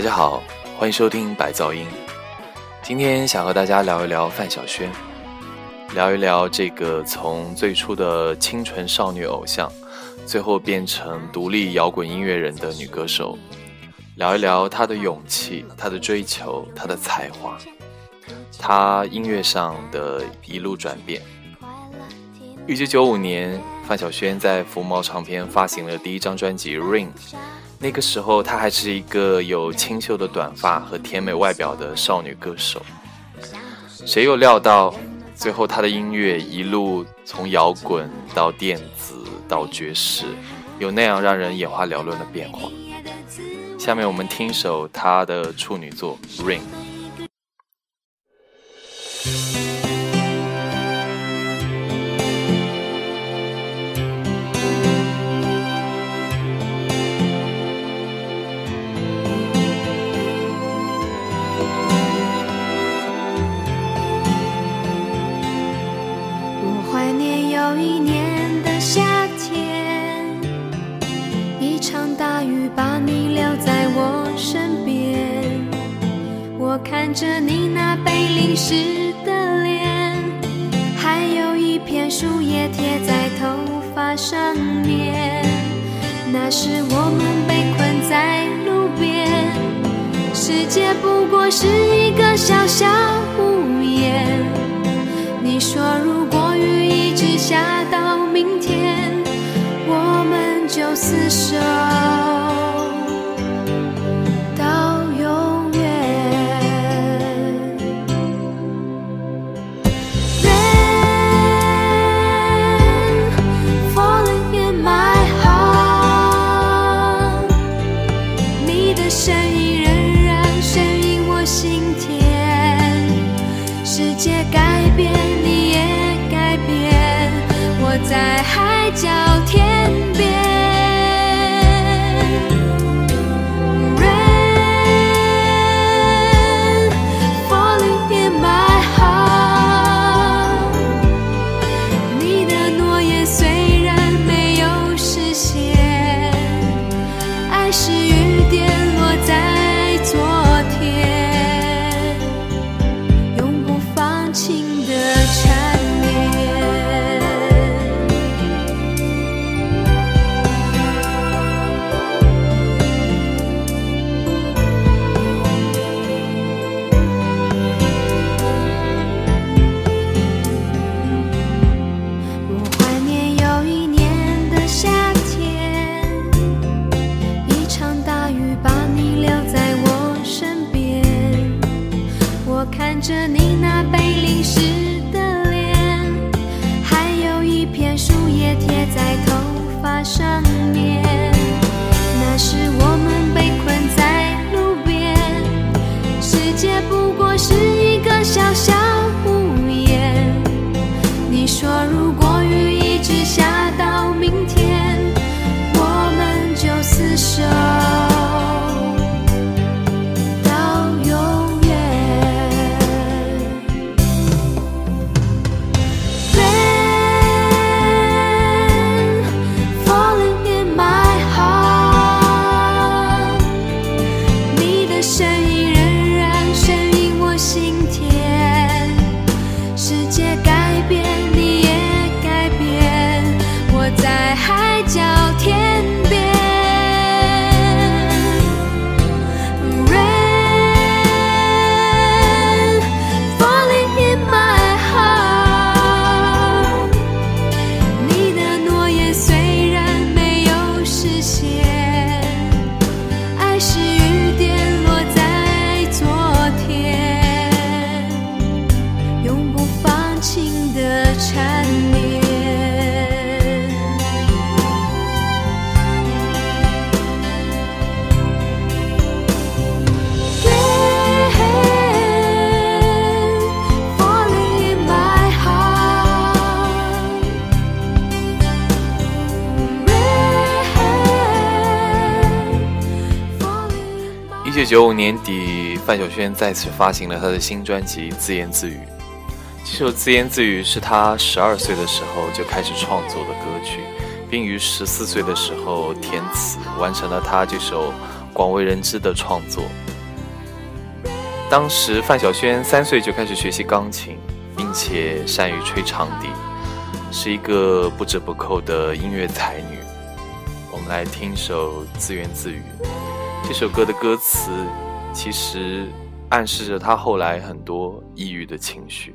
大家好，欢迎收听白噪音。今天想和大家聊一聊范晓萱，聊一聊这个从最初的清纯少女偶像，最后变成独立摇滚音乐人的女歌手，聊一聊她的勇气、她的追求、她的才华，她音乐上的一路转变。一九九五年，范晓萱在福茂唱片发行了第一张专辑《Ring》。那个时候，她还是一个有清秀的短发和甜美外表的少女歌手。谁又料到，最后她的音乐一路从摇滚到电子到爵士，有那样让人眼花缭乱的变化？下面我们听首她的处女作《Ring 我》。看着你那被淋湿的脸，还有一片树叶贴在头发上面。那时我们被困在路边，世界不过是一个小小屋檐。你说如果雨一直下到明天，我们就厮守。九底，范晓萱再次发行了他的新专辑《自言自语》。这首《自言自语》是他十二岁的时候就开始创作的歌曲，并于十四岁的时候填词，完成了他这首广为人知的创作。当时范晓萱三岁就开始学习钢琴，并且善于吹长笛，是一个不折不扣的音乐才女。我们来听一首《自言自语》。这首歌的歌词其实暗示着他后来很多抑郁的情绪。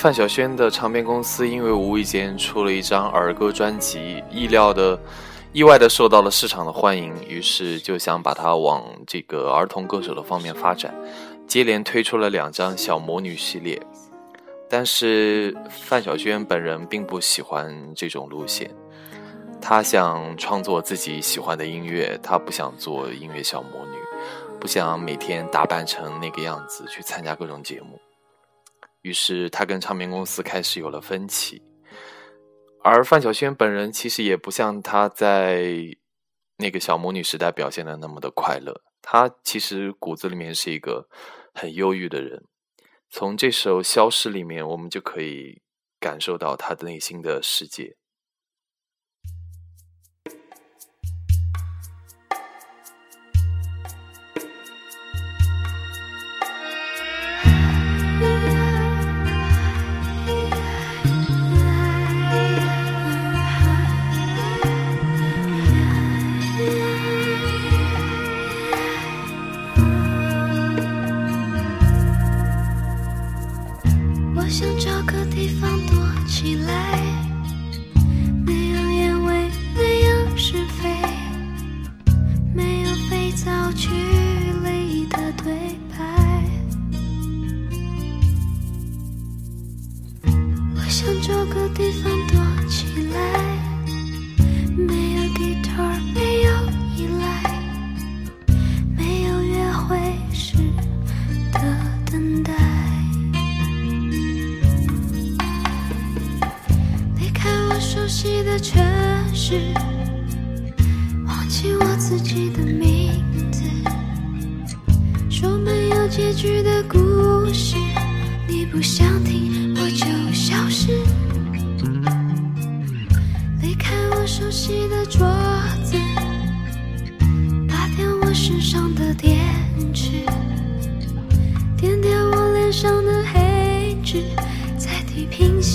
范晓萱的唱片公司因为无意间出了一张儿歌专辑，意料的、意外的受到了市场的欢迎，于是就想把它往这个儿童歌手的方面发展，接连推出了两张小魔女系列。但是范晓萱本人并不喜欢这种路线，她想创作自己喜欢的音乐，她不想做音乐小魔女，不想每天打扮成那个样子去参加各种节目。于是他跟唱片公司开始有了分歧，而范晓萱本人其实也不像她在那个小魔女时代表现的那么的快乐，她其实骨子里面是一个很忧郁的人。从这首《消失》里面，我们就可以感受到她的内心的世界。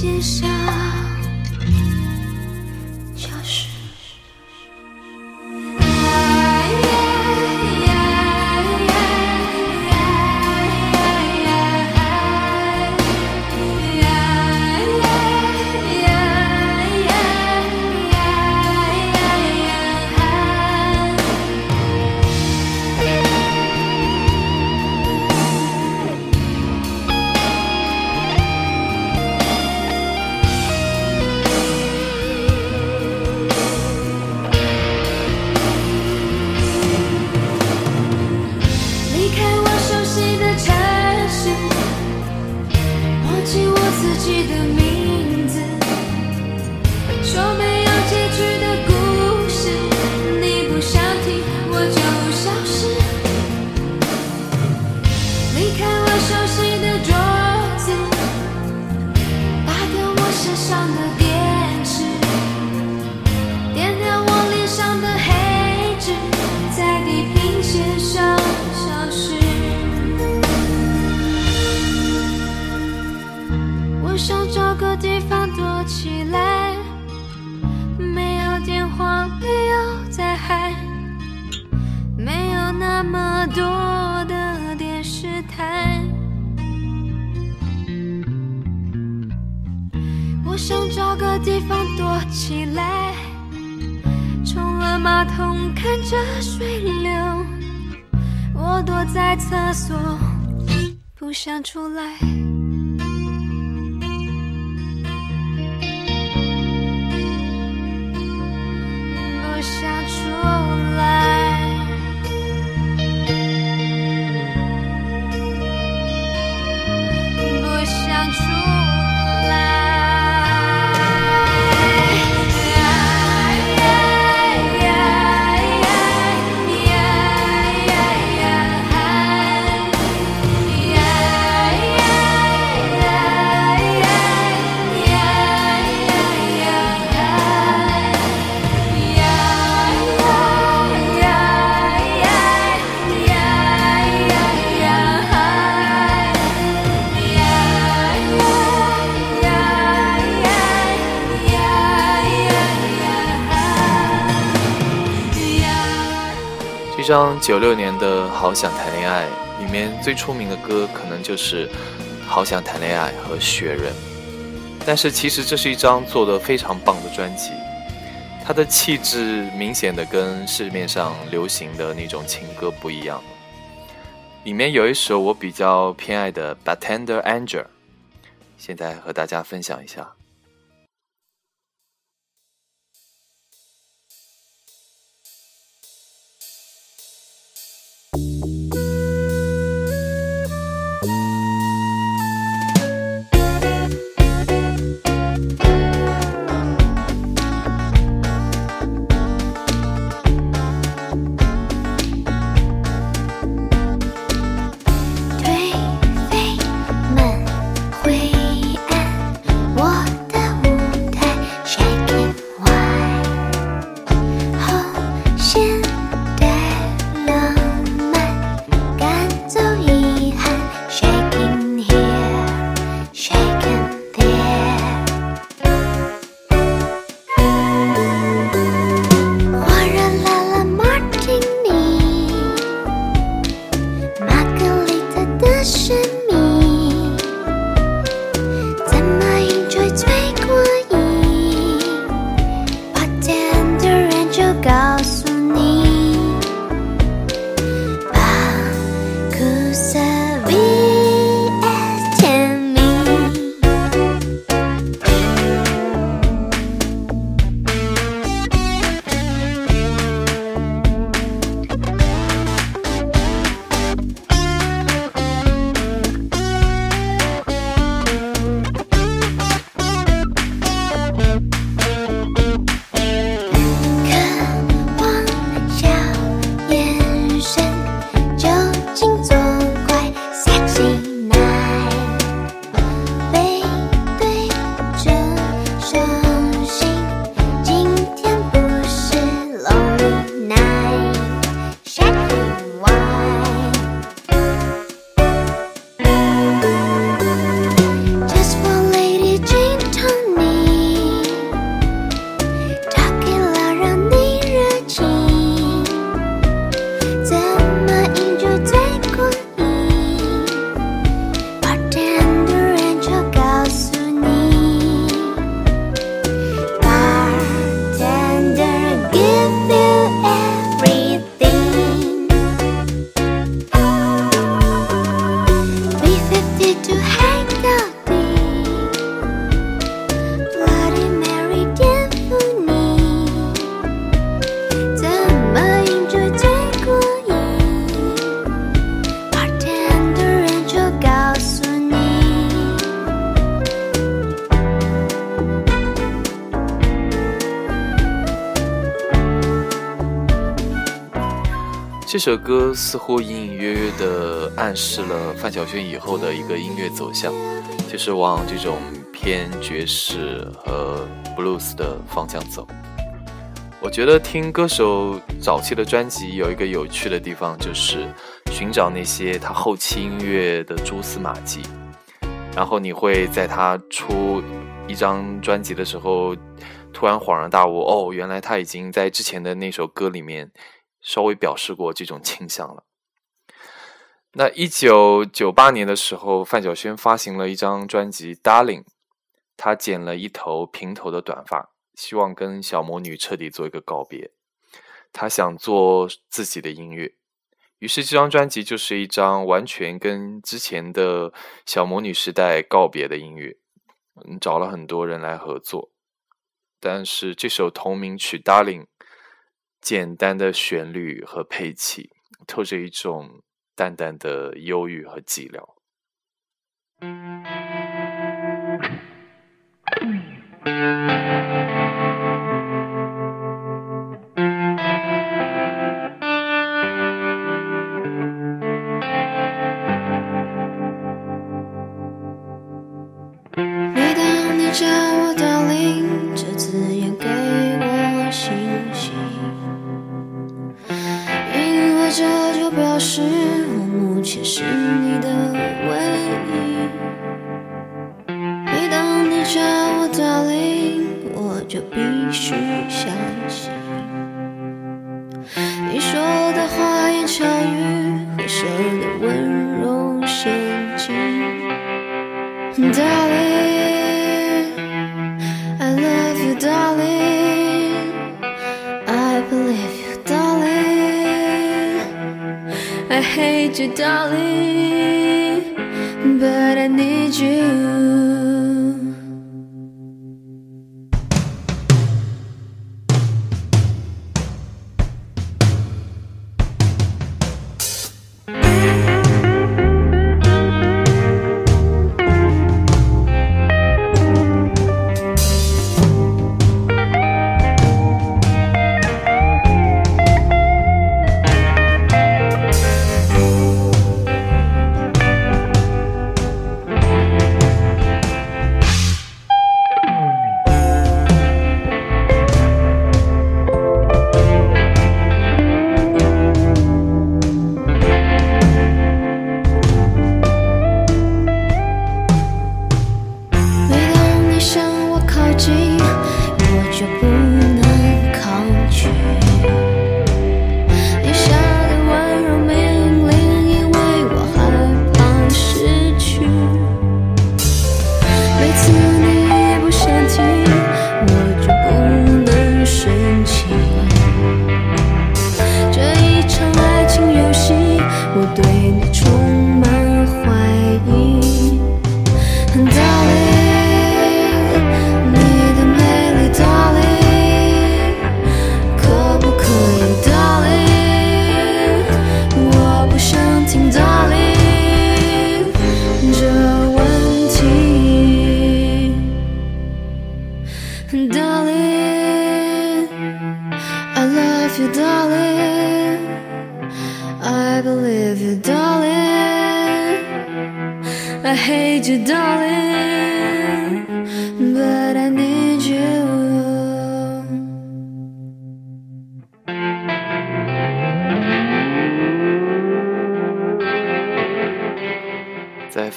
街上做，不想出来。张九六年的《好想谈恋爱》里面最出名的歌，可能就是《好想谈恋爱》和《雪人》。但是其实这是一张做的非常棒的专辑，它的气质明显的跟市面上流行的那种情歌不一样。里面有一首我比较偏爱的《Bartender Angel》，现在和大家分享一下。首歌似乎隐隐约约地暗示了范晓萱以后的一个音乐走向，就是往这种偏爵士和 blues 的方向走。我觉得听歌手早期的专辑有一个有趣的地方，就是寻找那些他后期音乐的蛛丝马迹，然后你会在他出一张专辑的时候，突然恍然大悟，哦，原来他已经在之前的那首歌里面稍微表示过这种倾向了。那一九九八年的时候，范晓萱发行了一张专辑《Darling》，她剪了一头平头的短发。希望跟小魔女彻底做一个告别，她想做自己的音乐，于是这张专辑就是一张完全跟之前的小魔女时代告别的音乐。嗯，找了很多人来合作，但是这首同名曲《Darling》，简单的旋律和配器，透着一种淡淡的忧郁和寂寥。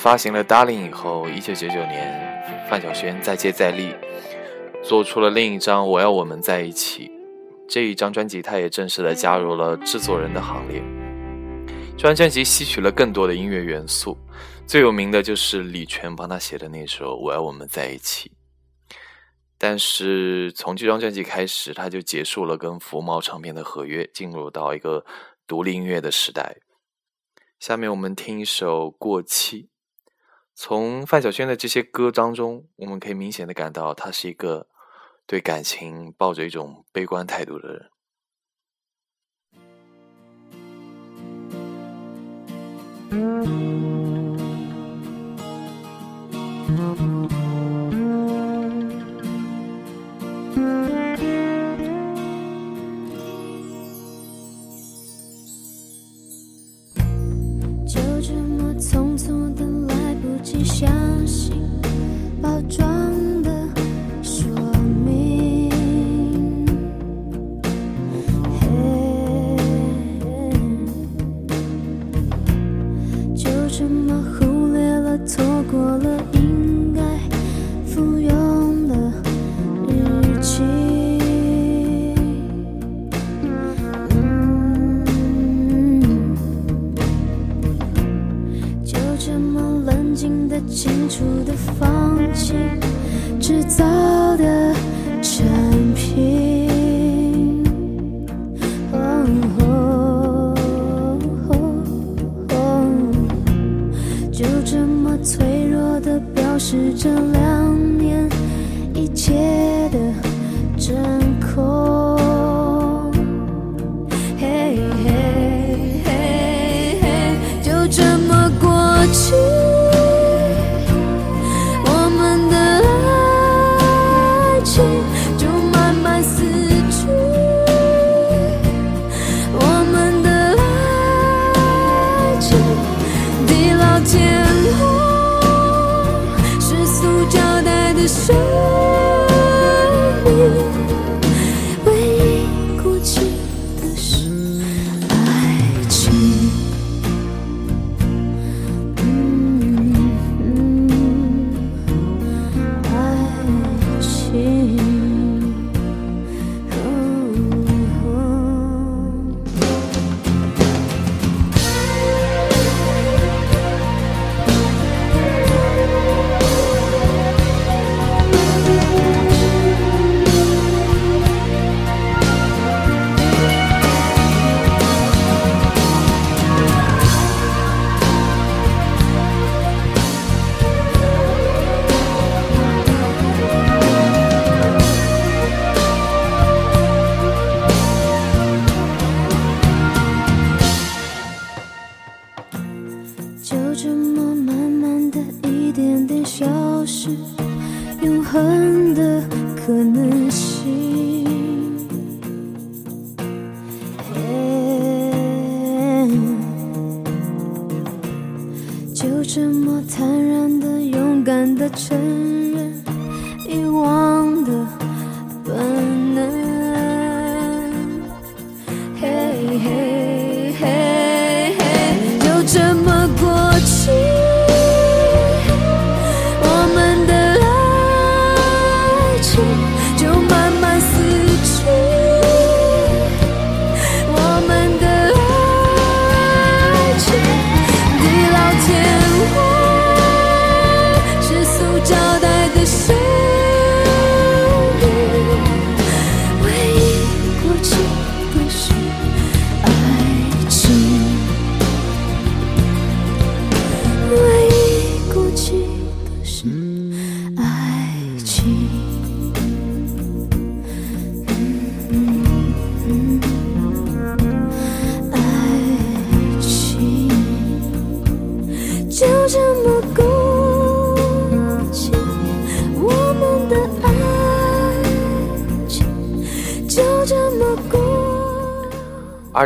发行了《Darling》以后，一九九九年，范晓萱再接再厉，做出了另一张《我要我们在一起》。这一张专辑，她也正式的加入了制作人的行列。这张专辑吸取了更多的音乐元素，最有名的就是李泉帮他写的那首《我要我们在一起》。但是从这张专辑开始，他就结束了跟福茂唱片的合约，进入到一个独立音乐的时代。下面我们听一首《过期》。从范晓萱的这些歌当中，我们可以明显的感到，他是一个对感情抱着一种悲观态度的人。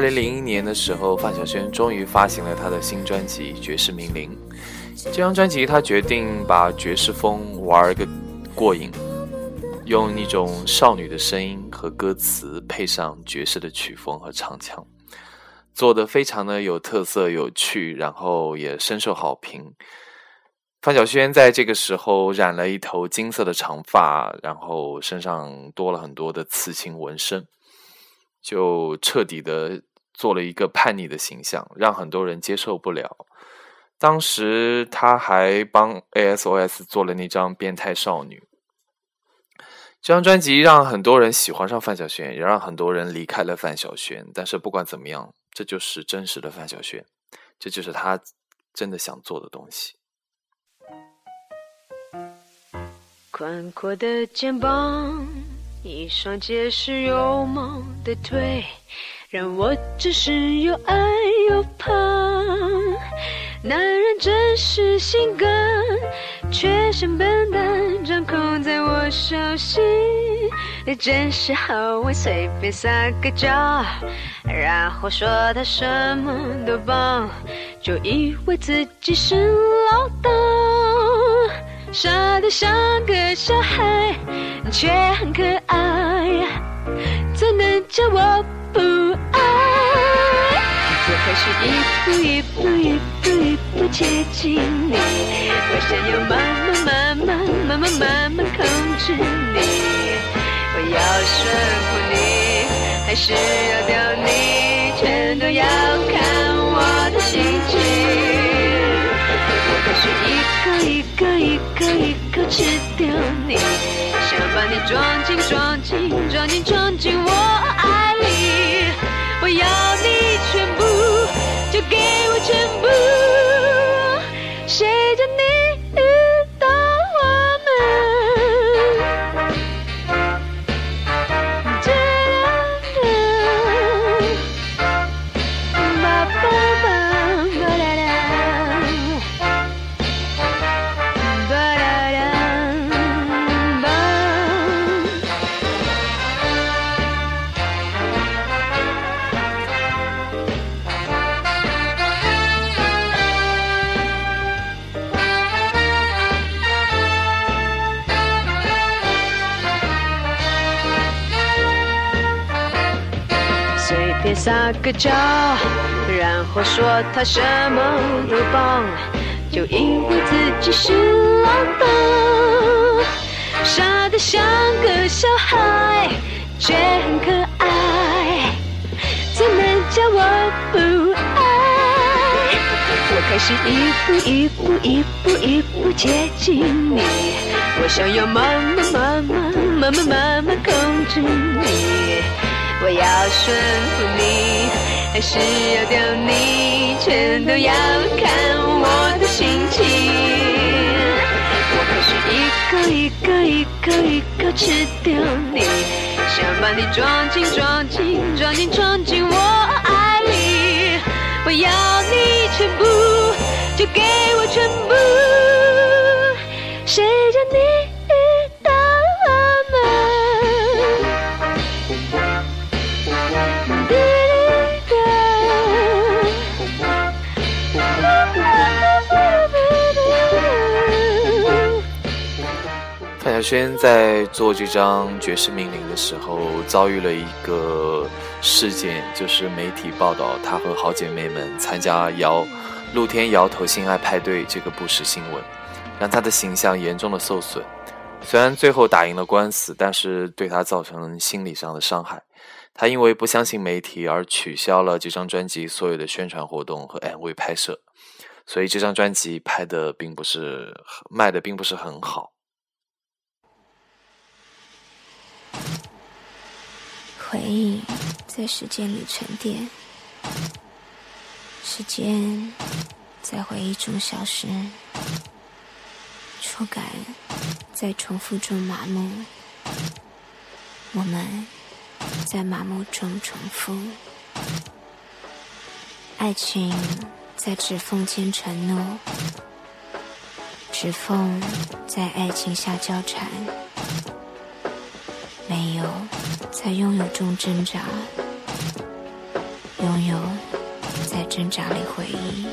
零零一年的时候，范晓萱终于发行了她的新专辑《爵士名伶》。这张专辑，她决定把爵士风玩个过瘾，用一种少女的声音和歌词，配上爵士的曲风和唱腔，做得非常的有特色、有趣，然后也深受好评。范晓萱在这个时候染了一头金色的长发，然后身上多了很多的刺青纹身。就彻底的做了一个叛逆的形象，让很多人接受不了。当时他还帮 ASOS 做了那张《变态少女》，这张专辑让很多人喜欢上范晓萱，也让很多人离开了范晓萱。但是不管怎么样，这就是真实的范晓萱，这就是他真的想做的东西。宽阔的肩膀，一双结实有毛的腿，让我只是又爱又怕。男人真是性格，却像笨蛋，掌控在我手心。你真是好玩，随便撒个娇，然后说他什么都棒，就以为自己是老大。像个小孩，却很可爱，怎能叫我不爱？我开始一步一步一步一步接近你，我想要慢慢慢慢慢慢慢慢控制你，我要顺服你，还是要掉你，全都要看我的心情。我是一个一个一个一个吃掉你，想把你装进装进装进装进我爱，要你全部，就给我全部，撒个娇，然后说他什么都棒，就以为自己是老大，傻得像个小孩，却很可爱，怎能叫我不爱？我开始一步一步一步一步接近你，我想要慢慢慢慢慢慢慢慢控制你，我要顺服你，还是要掉你，全都要看我的心情。我可是一个一个一个一个吃掉你，想把你装进装进装进装进我爱里，我要你全部，就给我全部，谁叫你轩在做这张爵士命令的时候，遭遇了一个事件，就是媒体报道她和好姐妹们参加摇露天摇头性爱派对这个不实新闻，让她的形象严重的受损。虽然最后打赢了官司，但是对她造成心理上的伤害。她因为不相信媒体而取消了这张专辑所有的宣传活动和 MV 拍摄，所以这张专辑拍的并不是卖的并不是很好。回忆在时间里沉淀，时间在回忆中消失，触感在重复中麻木，我们在麻木中重复，爱情在指缝间承诺，指缝在爱情下交缠。没有在拥有中挣扎，拥有在挣扎里回忆。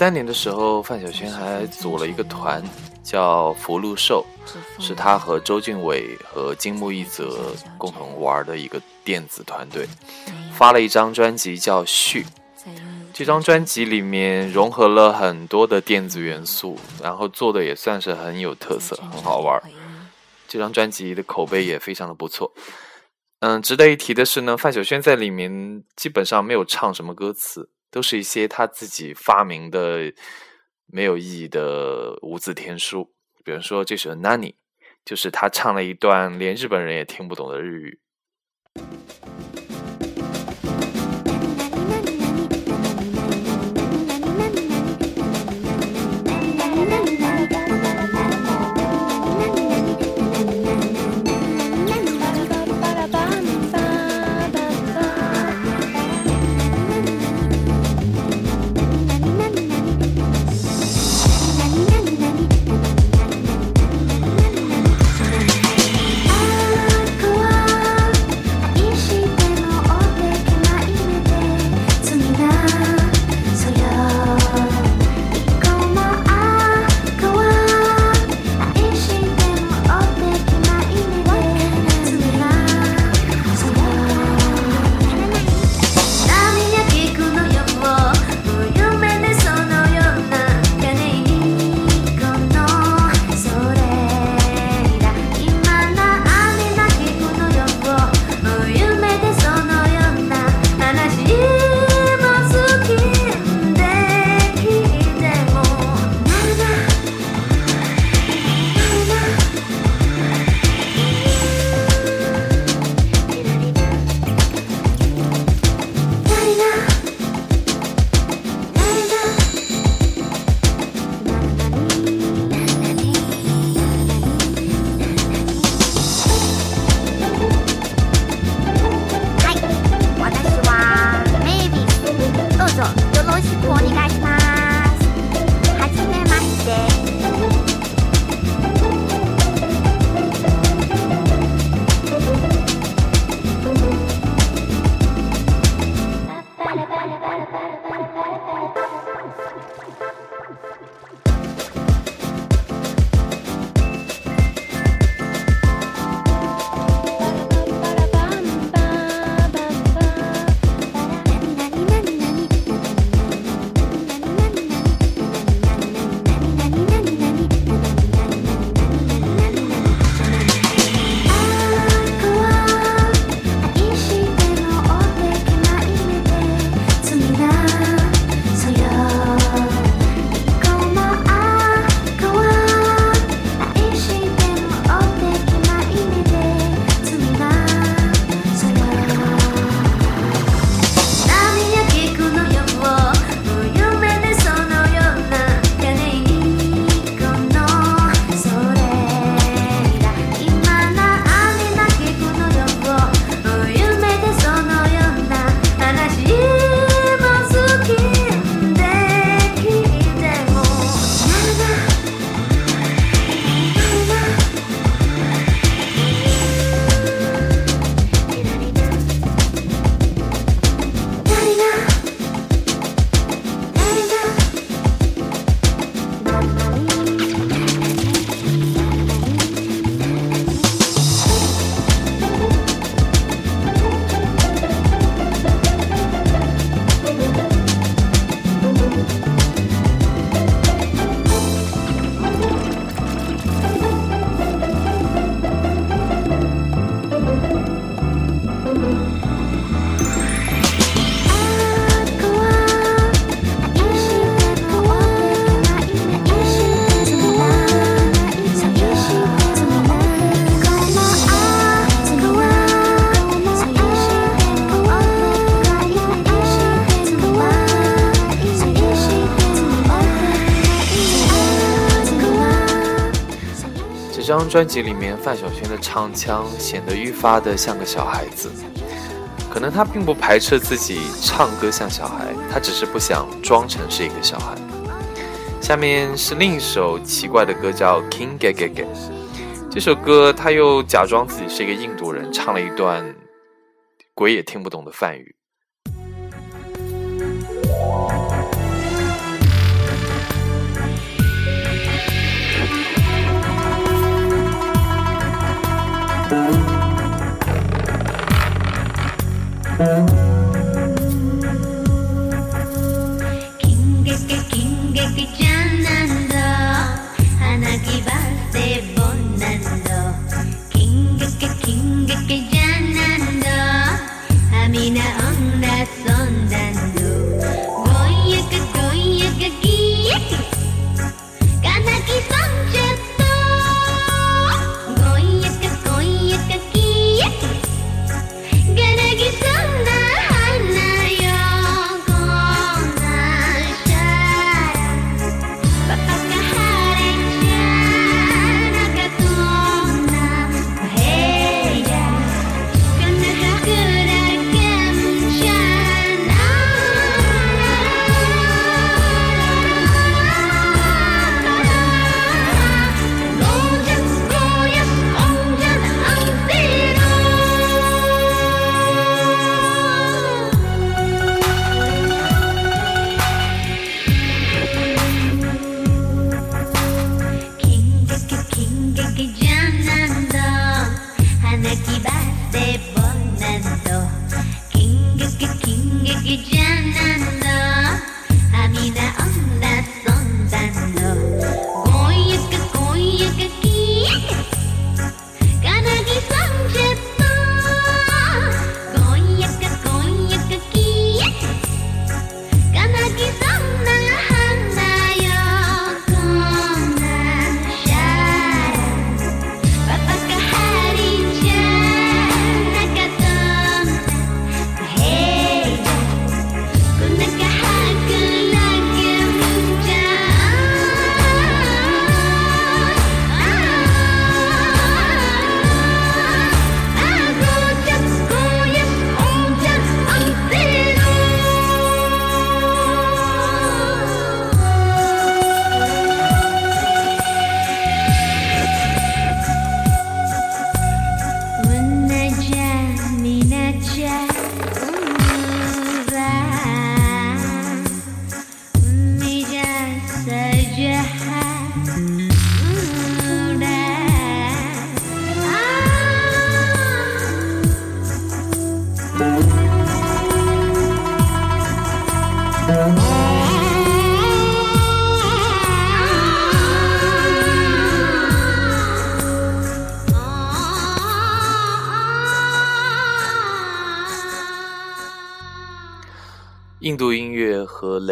三年的时候，范晓萱还组了一个团，叫福禄寿，是她和周俊伟和金木一泽共同玩的一个电子团队，发了一张专辑叫《序》。这张专辑里面融合了很多的电子元素，然后做的也算是很有特色，很好玩。这张专辑的口碑也非常的不错。嗯，值得一提的是呢，范晓萱在里面基本上没有唱什么歌词，都是一些他自己发明的没有意义的无字天书。比如说这首《Nani》，就是他唱了一段连日本人也听不懂的日语。专辑里面，范晓萱的唱腔显得愈发的像个小孩子。可能她并不排斥自己唱歌像小孩，她只是不想装成是一个小孩。下面是另一首奇怪的歌，叫《King Gay Gay Gay》。这首歌他又假装自己是一个印度人，唱了一段鬼也听不懂的梵语。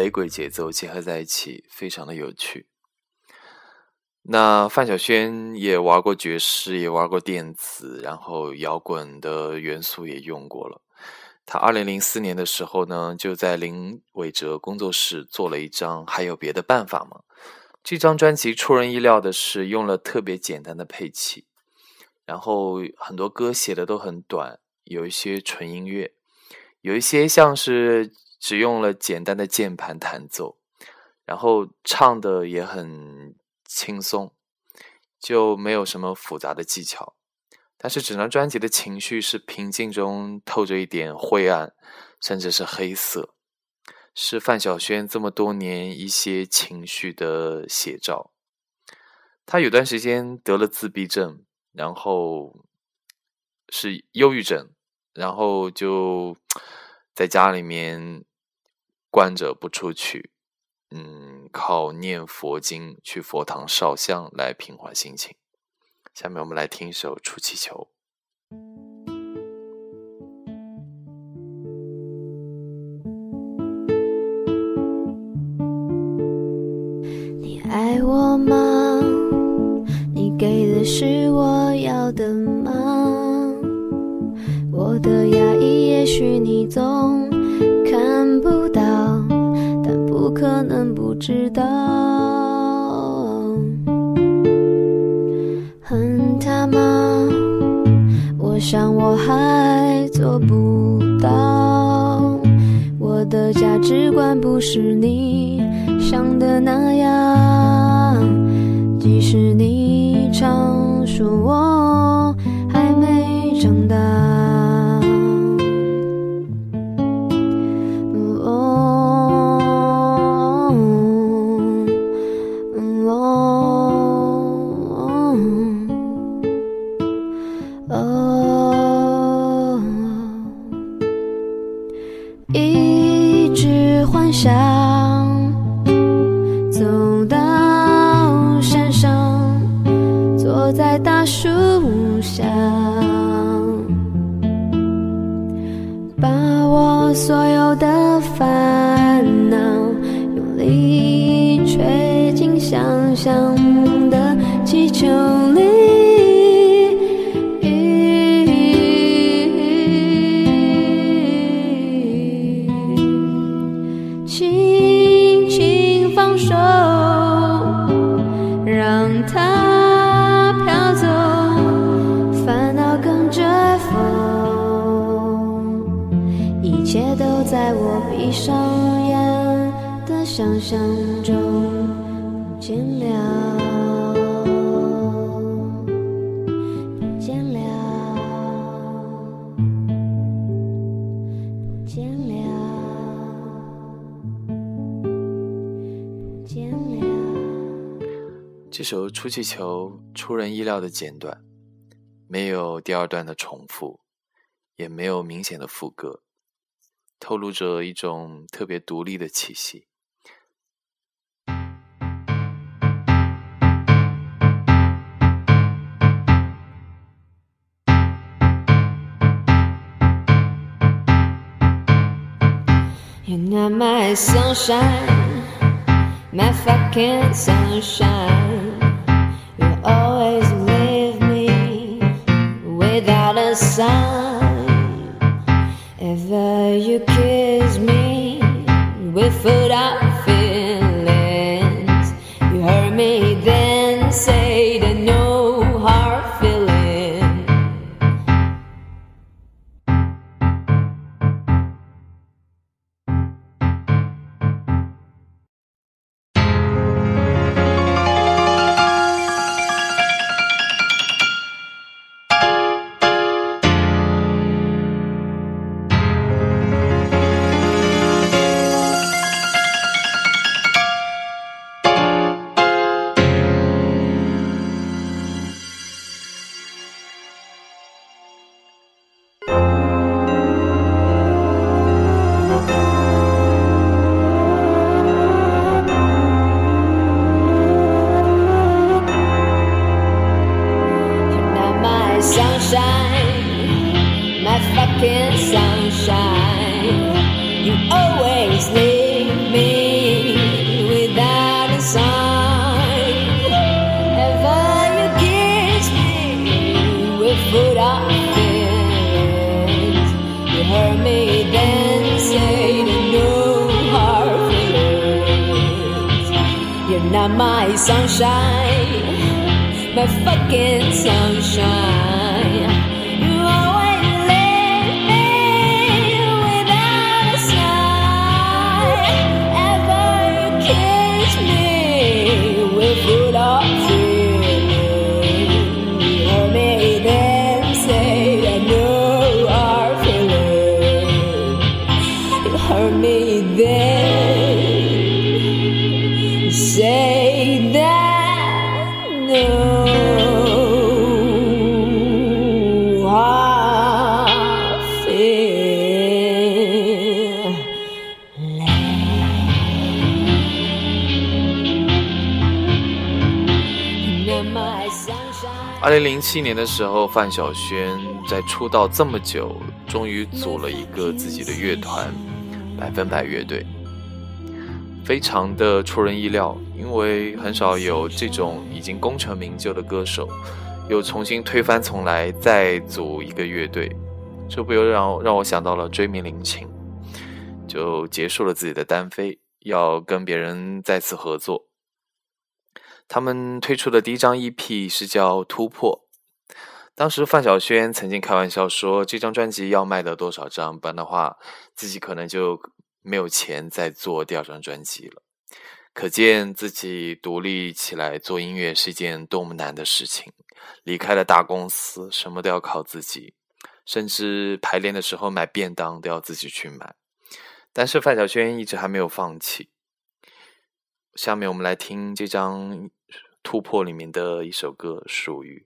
雷鬼节奏结合在一起，非常的有趣。那范晓萱也玩过爵士，也玩过电子，然后摇滚的元素也用过了。他二零零四年的时候呢，就在林伟哲工作室做了一张《还有别的办法吗》。这张专辑出人意料的是，用了特别简单的配器，然后很多歌写的都很短，有一些纯音乐，有一些像是。只用了简单的键盘弹奏，然后唱的也很轻松，就没有什么复杂的技巧。但是整张专辑的情绪是平静中透着一点灰暗，甚至是黑色，是范晓萱这么多年一些情绪的写照。他有段时间得了自闭症，然后是忧郁症，然后就在家里面。关着不出去，嗯，靠念佛经、去佛堂烧香来平缓心情。下面我们来听一首《出气球》。你爱我吗？你给的是我要的吗？我的压抑，也许你总。看不，不可能不知道。恨他吗我想我还做不到。我的价值观不是你想的那样即使你常说我大树出气球》出人意料的简短，没有第二段的重复，也没有明显的副歌，透露着一种特别独立的气息。You're not my sunshine, my fucking sunshine. Sign. Ever you kiss me with foot out 零零七年的时候，范晓萱在出道这么久，终于组了一个自己的乐团——百分百乐队，非常的出人意料，因为很少有这种已经功成名就的歌手，又重新推翻重来，再组一个乐队，这不由让让我想到了追名林琴，就结束了自己的单飞，要跟别人再次合作。他们推出的第一张 EP 是叫《突破》，当时范晓萱曾经开玩笑说，这张专辑要卖的多少张，不然的话，自己可能就没有钱再做第二张专辑了。可见自己独立起来做音乐是一件多么难的事情。离开了大公司，什么都要靠自己，甚至排练的时候买便当都要自己去买。但是范晓萱一直还没有放弃。下面我们来听这张《突破》里面的一首歌《属于》。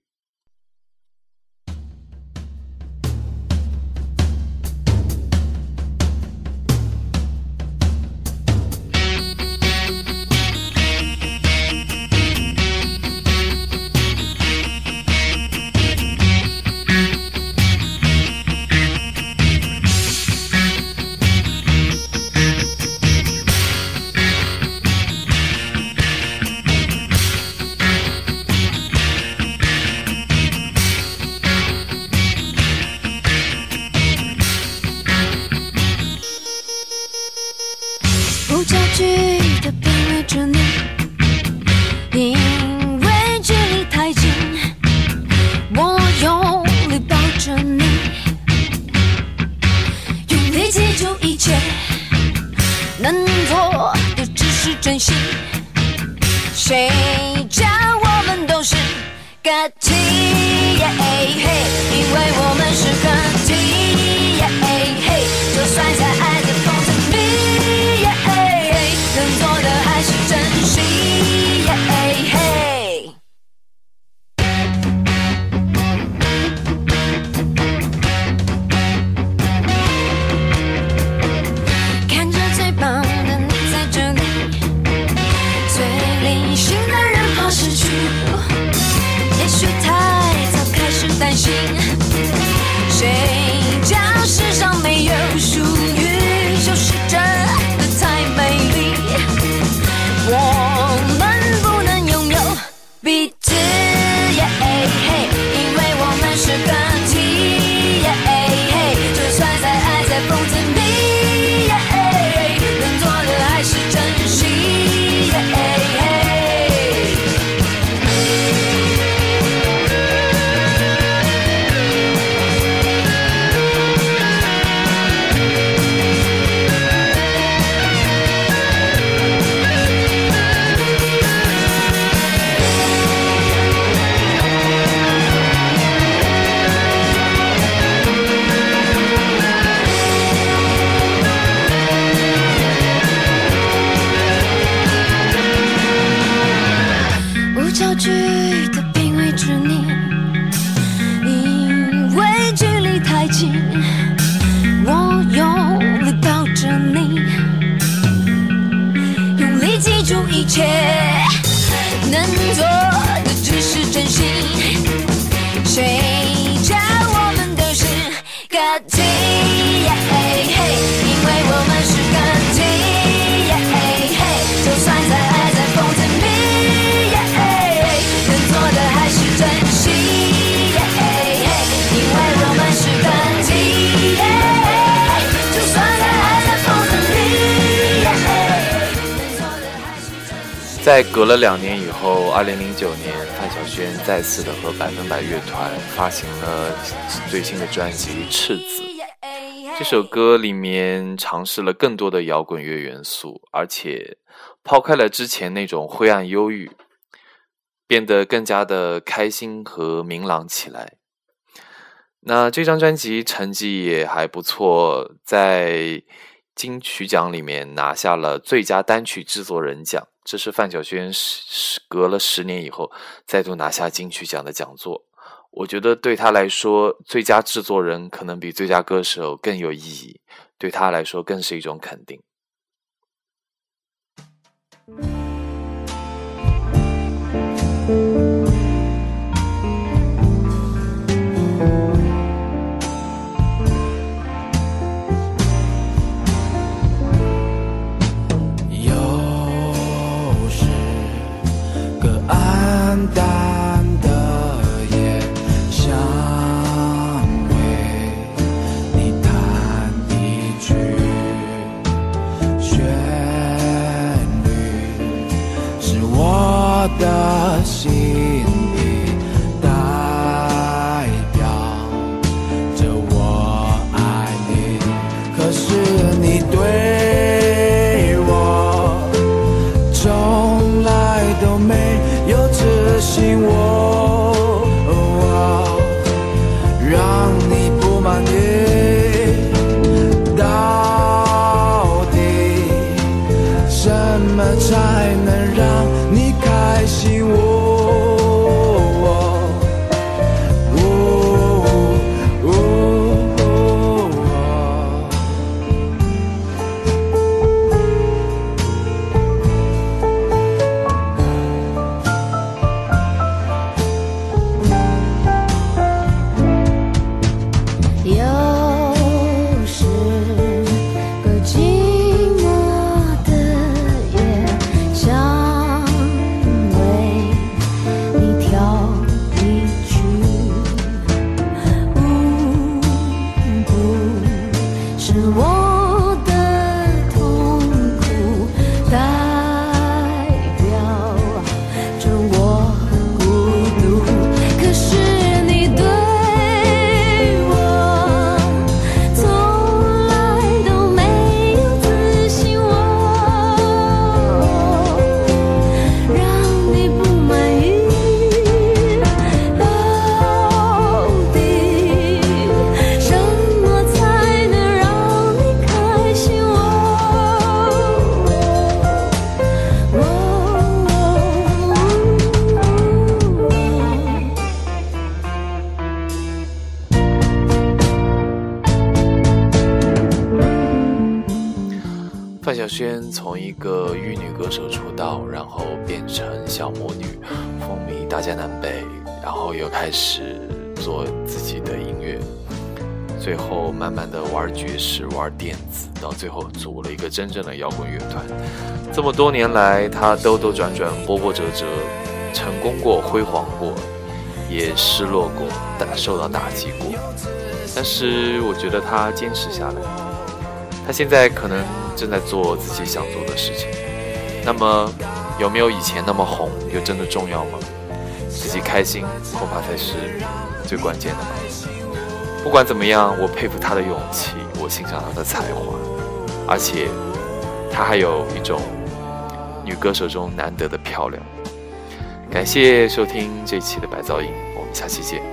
在隔了两年以后，二零零九年，范晓萱再次的和百分百乐团发行了最新的专辑《赤子》。这首歌里面尝试了更多的摇滚乐元素，而且抛开了之前那种灰暗忧郁，变得更加的开心和明朗起来。那这张专辑成绩也还不错，在金曲奖里面拿下了最佳单曲制作人奖。这是范晓萱十十隔了十年以后再度拿下金曲奖的讲座。我觉得对她来说最佳制作人可能比最佳歌手更有意义对她来说更是一种肯定。die. 开始做自己的音乐，最后慢慢的玩爵士、玩电子，到最后组了一个真正的摇滚乐团。这么多年来，他兜兜转转、波波折折，成功过、辉煌过，也失落过、打受到打击过，但是我觉得他坚持下来。他现在可能正在做自己想做的事情，那么有没有以前那么红，又真的重要吗？自己开心恐怕才是最关键的吧。不管怎么样，我佩服他的勇气，我欣赏他的才华，而且他还有一种女歌手中难得的漂亮。感谢收听这期的白噪音，我们下期见。